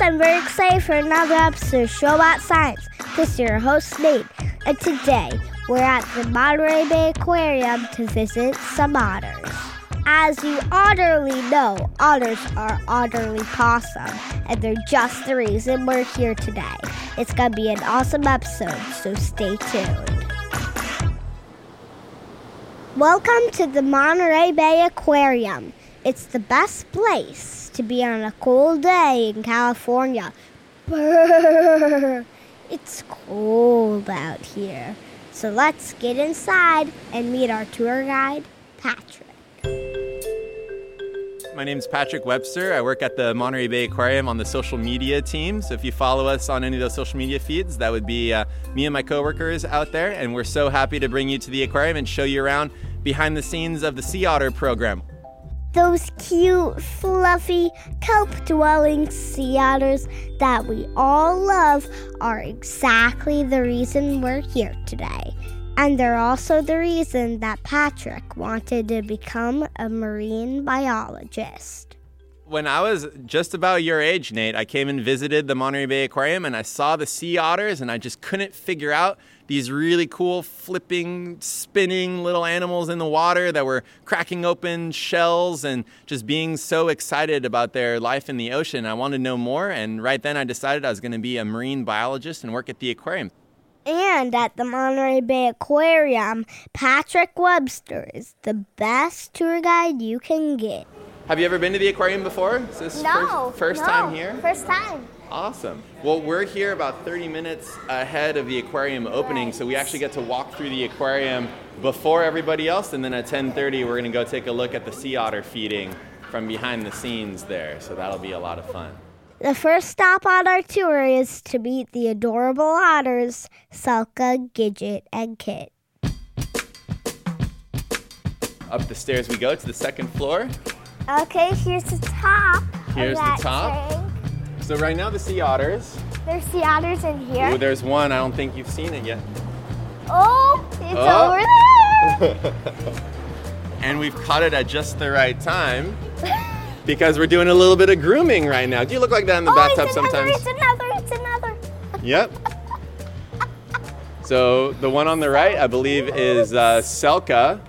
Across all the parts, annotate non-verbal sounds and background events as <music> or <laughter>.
I'm very excited for another episode of Show About Science. This is your host Nate, and today we're at the Monterey Bay Aquarium to visit some otters. As you utterly know, otters are utterly awesome, and they're just the reason we're here today. It's gonna be an awesome episode, so stay tuned. Welcome to the Monterey Bay Aquarium. It's the best place to be on a cold day in California. It's cold out here. So let's get inside and meet our tour guide, Patrick. My name is Patrick Webster. I work at the Monterey Bay Aquarium on the social media team. So if you follow us on any of those social media feeds, that would be uh, me and my coworkers out there. And we're so happy to bring you to the aquarium and show you around behind the scenes of the Sea Otter program. Those cute, fluffy, kelp dwelling sea otters that we all love are exactly the reason we're here today. And they're also the reason that Patrick wanted to become a marine biologist. When I was just about your age, Nate, I came and visited the Monterey Bay Aquarium and I saw the sea otters and I just couldn't figure out these really cool flipping, spinning little animals in the water that were cracking open shells and just being so excited about their life in the ocean. I wanted to know more and right then I decided I was going to be a marine biologist and work at the aquarium. And at the Monterey Bay Aquarium, Patrick Webster is the best tour guide you can get. Have you ever been to the aquarium before? Is this first, first no, time here? First time. Awesome. Well, we're here about 30 minutes ahead of the aquarium opening, so we actually get to walk through the aquarium before everybody else, and then at 10:30 we're going to go take a look at the sea otter feeding from behind the scenes there. So that'll be a lot of fun. The first stop on our tour is to meet the adorable otters, Selka, Gidget, and Kit. Up the stairs we go to the second floor. Okay, here's the top. Here's the top. So right now the sea otters. There's sea otters in here. Oh, there's one. I don't think you've seen it yet. oh, it's Oh. over there. <laughs> And we've caught it at just the right time <laughs> because we're doing a little bit of grooming right now. Do you look like that in the oh, bathtub it's another, sometimes? It's another, it's another. <laughs> Yep. So the one on the right, I believe, is uh, Selka,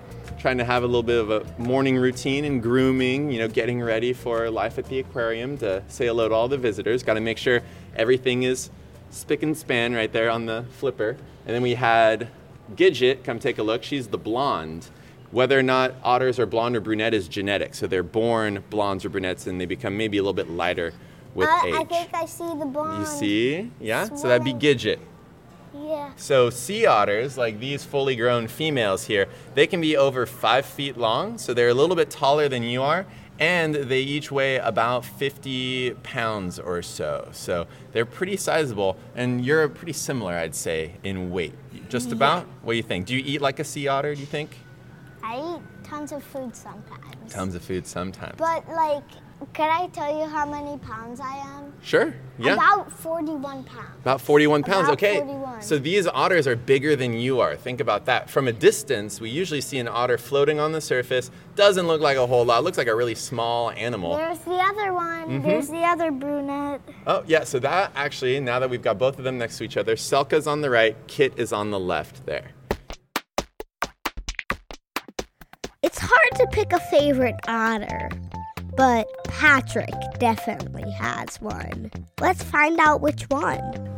trying to have a little bit of a morning routine and grooming. You know, getting ready for life at the aquarium to say hello to all the visitors. Got to make sure everything is spick and span right there on the flipper. And then we had Gidget come take a look. She's the blonde. Whether or not otters are blonde or brunette is genetic. So they're born blondes or brunettes, and they become maybe a little bit lighter with Uh, age. I think I see the blonde. you see? Yeah. So that'd be Gidget. Yeah. So sea otters, like these fully grown females here, they can be over five feet long. So they're a little bit taller than you are, and they each weigh about 50 pounds or so. So they're pretty sizable, and you're pretty similar, I'd say, in weight. Just about. What do you think? Do you eat like a sea otter? Do you think? I eat tons of food sometimes. Tons of food sometimes. But like, can I tell you how many pounds I am? Sure. Yeah. About 41 pounds. About 41 pounds. About okay. 41. So these otters are bigger than you are. Think about that. From a distance, we usually see an otter floating on the surface. Doesn't look like a whole lot. Looks like a really small animal. There's the other one. Mm-hmm. There's the other brunette. Oh, yeah. So that actually, now that we've got both of them next to each other, Selka's on the right, Kit is on the left there. It's hard to pick a favorite otter. But Patrick definitely has one. Let's find out which one.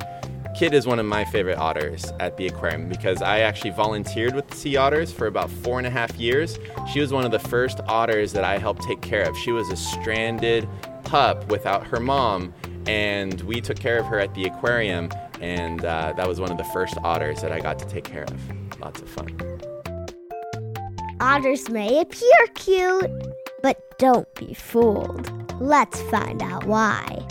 Kit is one of my favorite otters at the aquarium because I actually volunteered with the sea otters for about four and a half years. She was one of the first otters that I helped take care of. She was a stranded pup without her mom, and we took care of her at the aquarium, and uh, that was one of the first otters that I got to take care of. Lots of fun. Otters may appear cute, but don't be fooled. Let's find out why.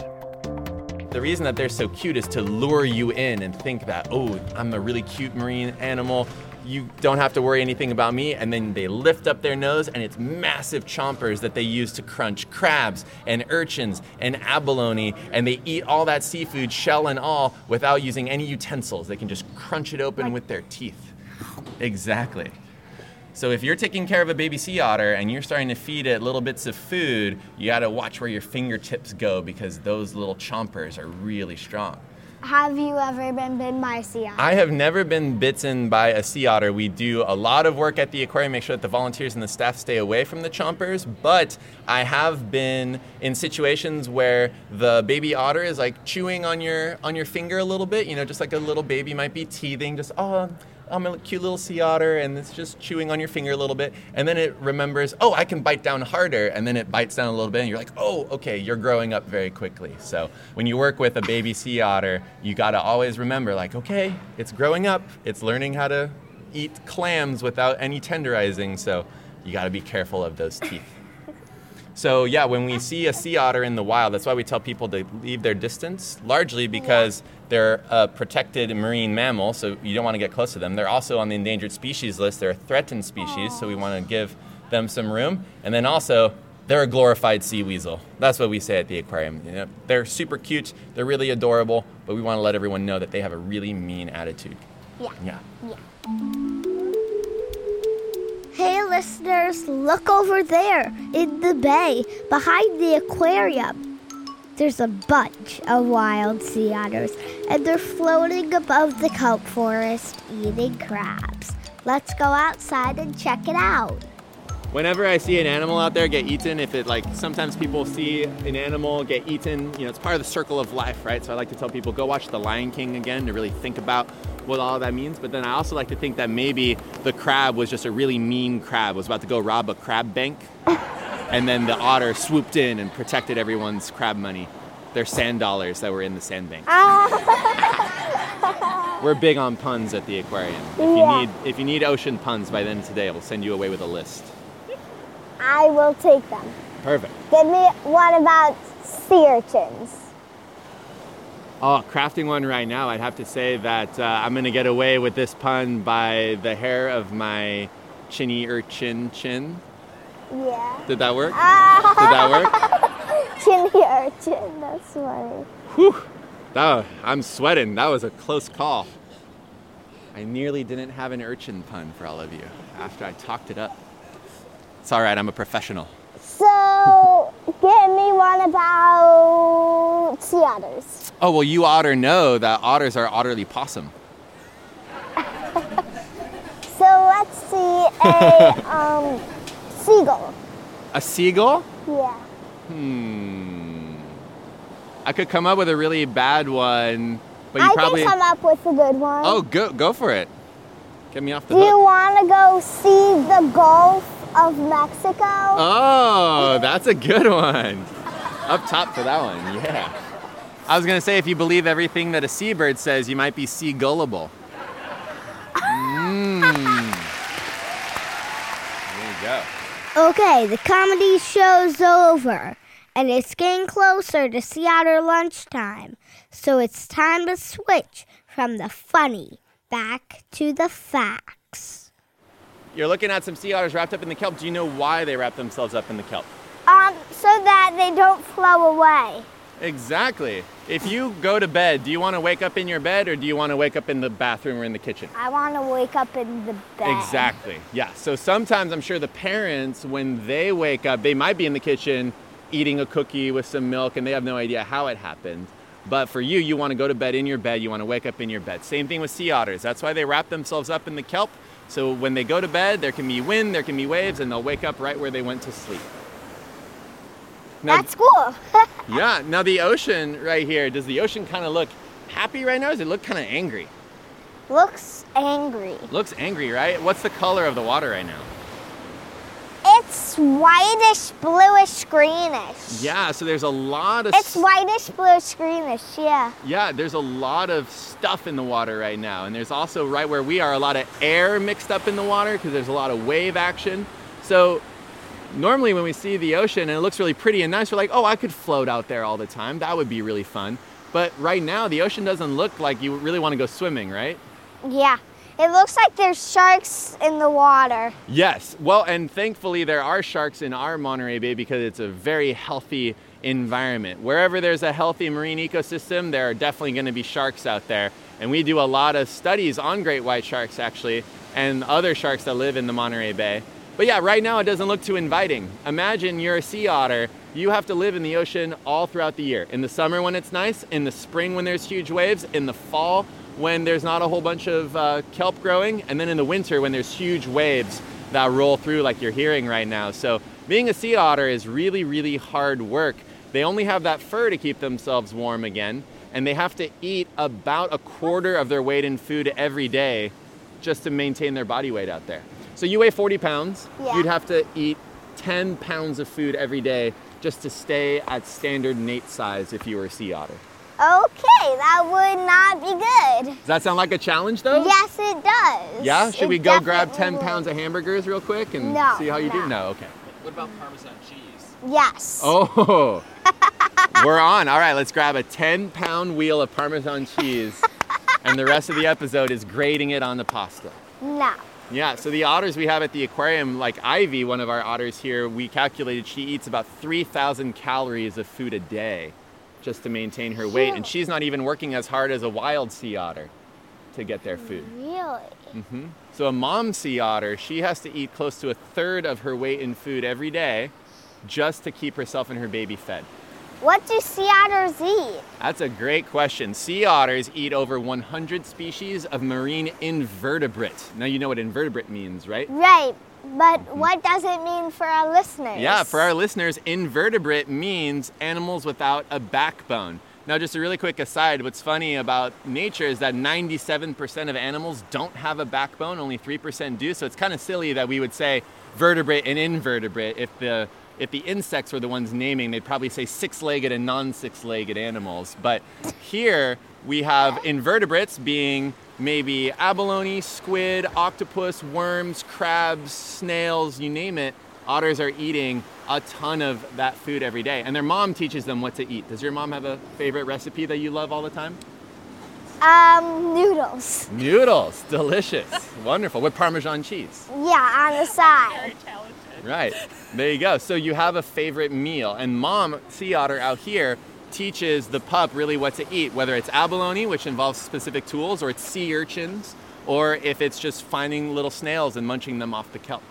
The reason that they're so cute is to lure you in and think that, oh, I'm a really cute marine animal. You don't have to worry anything about me. And then they lift up their nose, and it's massive chompers that they use to crunch crabs and urchins and abalone. And they eat all that seafood, shell and all, without using any utensils. They can just crunch it open with their teeth. Exactly. So if you're taking care of a baby sea otter and you're starting to feed it little bits of food, you got to watch where your fingertips go because those little chompers are really strong. Have you ever been bitten by a sea otter? I have never been bitten by a sea otter. We do a lot of work at the aquarium, make sure that the volunteers and the staff stay away from the chompers, but I have been in situations where the baby otter is like chewing on your on your finger a little bit, you know, just like a little baby might be teething, just oh I'm a cute little sea otter and it's just chewing on your finger a little bit. And then it remembers, oh, I can bite down harder. And then it bites down a little bit and you're like, oh, okay, you're growing up very quickly. So when you work with a baby sea otter, you got to always remember, like, okay, it's growing up, it's learning how to eat clams without any tenderizing. So you got to be careful of those teeth. So yeah, when we see a sea otter in the wild, that's why we tell people to leave their distance, largely because they're a protected marine mammal, so you don't want to get close to them. They're also on the endangered species list. They're a threatened species, so we want to give them some room. And then also, they're a glorified sea weasel. That's what we say at the aquarium. You know, they're super cute, they're really adorable, but we want to let everyone know that they have a really mean attitude. Yeah. Yeah. Yeah. Hey, listeners, look over there in the bay behind the aquarium. There's a bunch of wild sea otters, and they're floating above the kelp forest eating crabs. Let's go outside and check it out. Whenever I see an animal out there get eaten, if it like sometimes people see an animal get eaten, you know, it's part of the circle of life, right? So I like to tell people go watch The Lion King again to really think about what all that means. But then I also like to think that maybe the crab was just a really mean crab, was about to go rob a crab bank. <laughs> And then the otter swooped in and protected everyone's crab money, their sand dollars that were in the sandbank. <laughs> We're big on puns at the aquarium. If you Yeah. need if you need ocean puns by the end of today, we'll send you away with a list. I will take them. Perfect. Give me one about sea urchins. Oh, crafting one right now, I'd have to say that uh, I'm going to get away with this pun by the hair of my chinny urchin chin. Yeah. Did that work? Did that work? <laughs> Chinny urchin. That's funny. Whew. That, I'm sweating. That was a close call. I nearly didn't have an urchin pun for all of you after I talked it up. It's all right, I'm a professional. So, give me one about sea otters. Oh, well, you otter know that otters are utterly possum. <laughs> So let's see a <laughs> um, seagull. A seagull? Yeah. Hmm. I could come up with a really bad one, but you probably. I probably. can come up with a good one. Oh, go go for it. Get me off the Do you want to go see the Gulf of Mexico? Oh, that's a good one. Up top for that one, yeah. I was gonna say if you believe everything that a seabird says, you might be sea gullible. Mmm. There you go. Okay, the comedy show's over, and it's getting closer to sea otter lunchtime. So it's time to switch from the funny back to the facts. You're looking at some sea otters wrapped up in the kelp. Do you know why they wrap themselves up in the kelp? Um, so that they don't flow away. Exactly. If you go to bed, do you want to wake up in your bed or do you want to wake up in the bathroom or in the kitchen? I want to wake up in the bed. Exactly. Yeah. So sometimes I'm sure the parents, when they wake up, they might be in the kitchen eating a cookie with some milk and they have no idea how it happened. But for you, you want to go to bed in your bed, you want to wake up in your bed. Same thing with sea otters. That's why they wrap themselves up in the kelp. So when they go to bed, there can be wind, there can be waves, and they'll wake up right where they went to sleep. Now, That's cool. <laughs> yeah. Now the ocean right here. Does the ocean kind of look happy right now? Does it look kind of angry? Looks angry. Looks angry, right? What's the color of the water right now? It's whitish, bluish, greenish. Yeah. So there's a lot of. It's whitish, bluish, greenish. Yeah. Yeah, there's a lot of stuff in the water right now. And there's also, right where we are, a lot of air mixed up in the water because there's a lot of wave action. So, normally when we see the ocean and it looks really pretty and nice, we're like, oh, I could float out there all the time. That would be really fun. But right now, the ocean doesn't look like you really want to go swimming, right? Yeah. It looks like there's sharks in the water. Yes. Well, and thankfully there are sharks in our Monterey Bay because it's a very healthy environment. Wherever there's a healthy marine ecosystem, there are definitely going to be sharks out there. And we do a lot of studies on great white sharks actually and other sharks that live in the Monterey Bay. But yeah, right now it doesn't look too inviting. Imagine you're a sea otter. You have to live in the ocean all throughout the year. In the summer when it's nice, in the spring when there's huge waves, in the fall when there's not a whole bunch of uh, kelp growing, and then in the winter when there's huge waves that roll through like you're hearing right now. So being a sea otter is really, really hard work. They only have that fur to keep themselves warm again, and they have to eat about a quarter of their weight in food every day just to maintain their body weight out there. So you weigh 40 pounds, Yeah. you'd have to eat 10 pounds of food every day just to stay at standard Nate size if you were a sea otter. Okay, that would not be good. Does that sound like a challenge though? Yes, it does. Yeah? Should It we go grab 10 would. pounds of hamburgers real quick and No, see how you do? no. No, okay. What about Parmesan cheese? Yes. Oh, <laughs> we're on. All right, let's grab a 10 pound wheel of Parmesan cheese, and the rest of the episode is grating it on the pasta. No. Yeah, so the otters we have at the aquarium, like Ivy, one of our otters here, we calculated she eats about 3,000 calories of food a day just to maintain her weight, and she's not even working as hard as a wild sea otter to get their food. Really? hmm So a mom sea otter, she has to eat close to a third of her weight in food every day just to keep herself and her baby fed. What do sea otters eat? That's a great question. Sea otters eat over 100 species of marine invertebrate. Now you know what invertebrate means, right? Right. But mm-hmm. what does it mean for our listeners? Yeah, for our listeners, invertebrate means animals without a backbone. Now, just a really quick aside, what's funny about nature is that 97% of animals don't have a backbone, only 3% do. So it's kind of silly that we would say vertebrate and invertebrate. If the if the insects were the ones naming, they'd probably say six-legged and non-six-legged animals. But here we have invertebrates being maybe abalone, squid, octopus, worms, crabs, snails, you name it. Otters are eating a ton of that food every day, and their mom teaches them what to eat. Does your mom have a favorite recipe that you love all the time? Um, noodles. Noodles, delicious, <laughs> wonderful, with Parmesan cheese. Yeah, on the side. Right, there you go. So you have a favorite meal, and mom sea otter out here teaches the pup really what to eat, whether it's abalone, which involves specific tools, or it's sea urchins, or if it's just finding little snails and munching them off the kelp.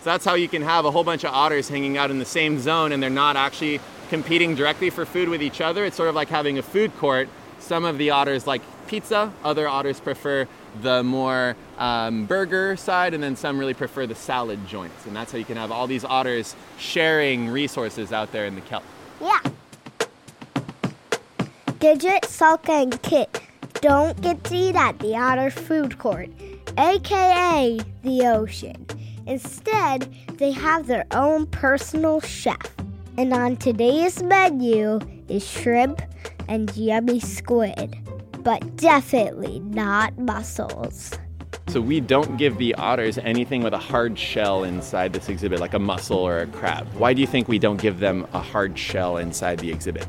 So that's how you can have a whole bunch of otters hanging out in the same zone and they're not actually competing directly for food with each other. It's sort of like having a food court. Some of the otters like pizza, other otters prefer the more um, burger side, and then some really prefer the salad joints. And that's how you can have all these otters sharing resources out there in the kelp. Yeah. Gidget, Selka, and Kit don't get to eat at the Otter Food Court, aka the ocean. Instead, they have their own personal chef. And on today's menu is shrimp and yummy squid, but definitely not mussels. So we don't give the otters anything with a hard shell inside this exhibit, like a mussel or a crab. Why do you think we don't give them a hard shell inside the exhibit?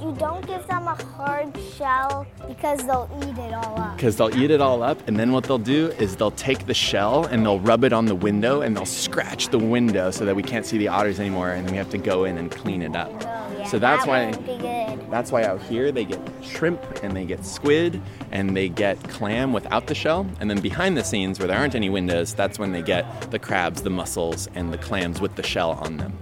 You don't give them a hard shell because they'll eat it all up. because they'll eat it all up and then what they'll do is they'll take the shell and they'll rub it on the window and they'll scratch the window so that we can't see the otters anymore and then we have to go in and clean it up oh, so that's that why. That's why out here they get shrimp and they get squid and they get clam without the shell and then behind the scenes where there aren't any windows that's when they get the crabs the mussels and the clams with the shell on them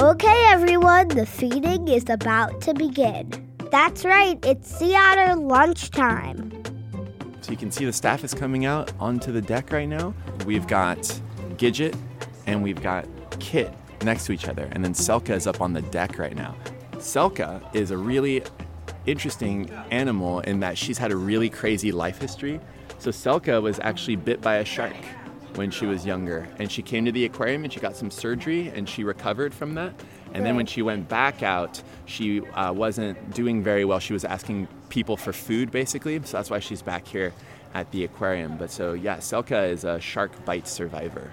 Okay, everyone, the feeding is about to begin. That's right, it's sea otter lunchtime. So you can see the staff is coming out onto the deck right now. We've got Gidget and we've got Kit next to each other, and then Selka is up on the deck right now. Selka is a really interesting animal in that she's had a really crazy life history. So Selka was actually bit by a shark when she was younger, and she came to the aquarium and she got some surgery and she recovered from that. And then when she went back out, she uh, wasn't doing very well. She was asking people for food basically, so that's why she's back here at the aquarium. But so yeah, Selka is a shark bite survivor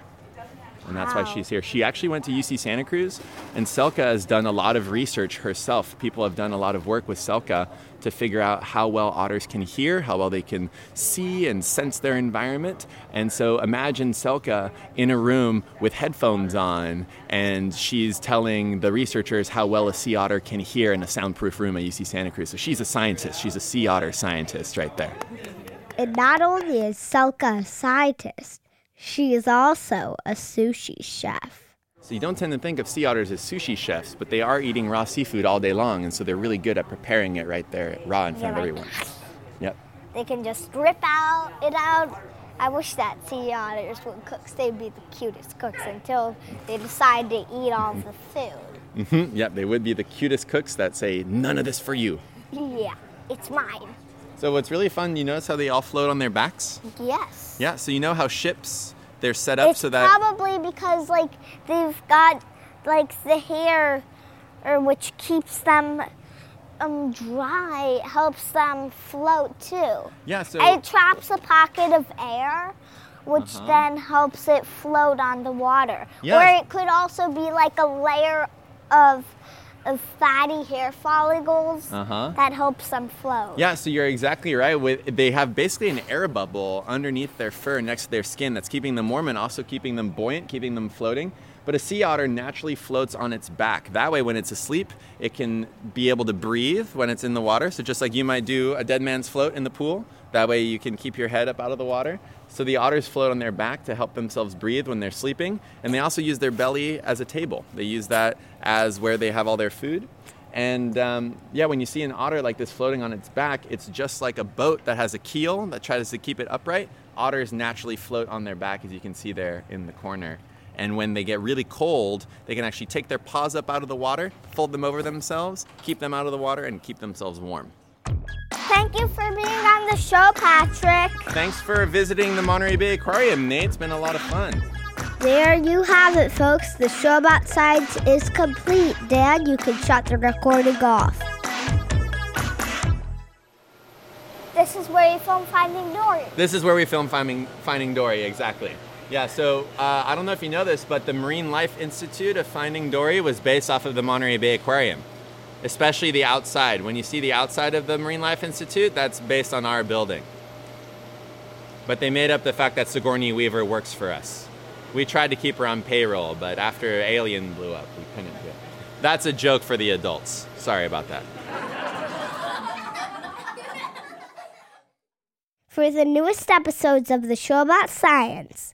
and that's why she's here. She actually went to UC Santa Cruz, and Selka has done a lot of research herself. People have done a lot of work with Selka to figure out how well otters can hear, how well they can see and sense their environment. And so imagine Selka in a room with headphones on, and she's telling the researchers how well a sea otter can hear in a soundproof room at UC Santa Cruz. So she's a scientist. She's a sea otter scientist right there. And not only is Selka a scientist, she is also a sushi chef. So you don't tend to think of sea otters as sushi chefs, but they are eating raw seafood all day long, and so they're really good at preparing it right there, raw in front Yeah, of like- everyone. Yep. They can just rip out it out. I wish that sea otters would cook. They'd be the cutest cooks until they decide to eat all the food. hmm Yep, they would be the cutest cooks that say, none of this for you. Yeah, it's mine. So what's really fun, you notice how they all float on their backs? Yes. Yeah, so you know how ships, they're set up It's so that. probably because like they've got like the hair, or which keeps them um dry, helps them float too. yeah, so. It traps a pocket of air, which Uh-huh. then helps it float on the water. Yes. Or it could also be like a layer of of fatty hair follicles Uh-huh. that helps them float. Yeah, so you're exactly right. With they have basically an air bubble underneath their fur next to their skin that's keeping them warm and also keeping them buoyant, keeping them floating. But a sea otter naturally floats on its back. That way, when it's asleep, it can be able to breathe when it's in the water. So just like you might do a dead man's float in the pool, that way you can keep your head up out of the water. So the otters float on their back to help themselves breathe when they're sleeping, and they also use their belly as a table. They use that as where they have all their food. And um, yeah, when you see an otter like this floating on its back, it's just like a boat that has a keel that tries to keep it upright. Otters naturally float on their back, as you can see there in the corner. And when they get really cold, they can actually take their paws up out of the water, fold them over themselves, keep them out of the water, and keep themselves warm. Thank you for being on the show, Patrick. Thanks for visiting the Monterey Bay Aquarium, Nate. It's been a lot of fun. There you have it, folks. The show about science is complete. Dad, you can shut the recording off. This is where you film Finding Dory. This is where we film Finding, Finding Dory, exactly. Yeah, so uh, I don't know if you know this, but the Marine Life Institute of Finding Dory was based off of the Monterey Bay Aquarium, especially the outside. When you see the outside of the Marine Life Institute, that's based on our building. But they made up the fact that Sigourney Weaver works for us. We tried to keep her on payroll, but after Alien blew up, we couldn't do it. That's a joke for the adults. Sorry about that. For the newest episodes of the show about science,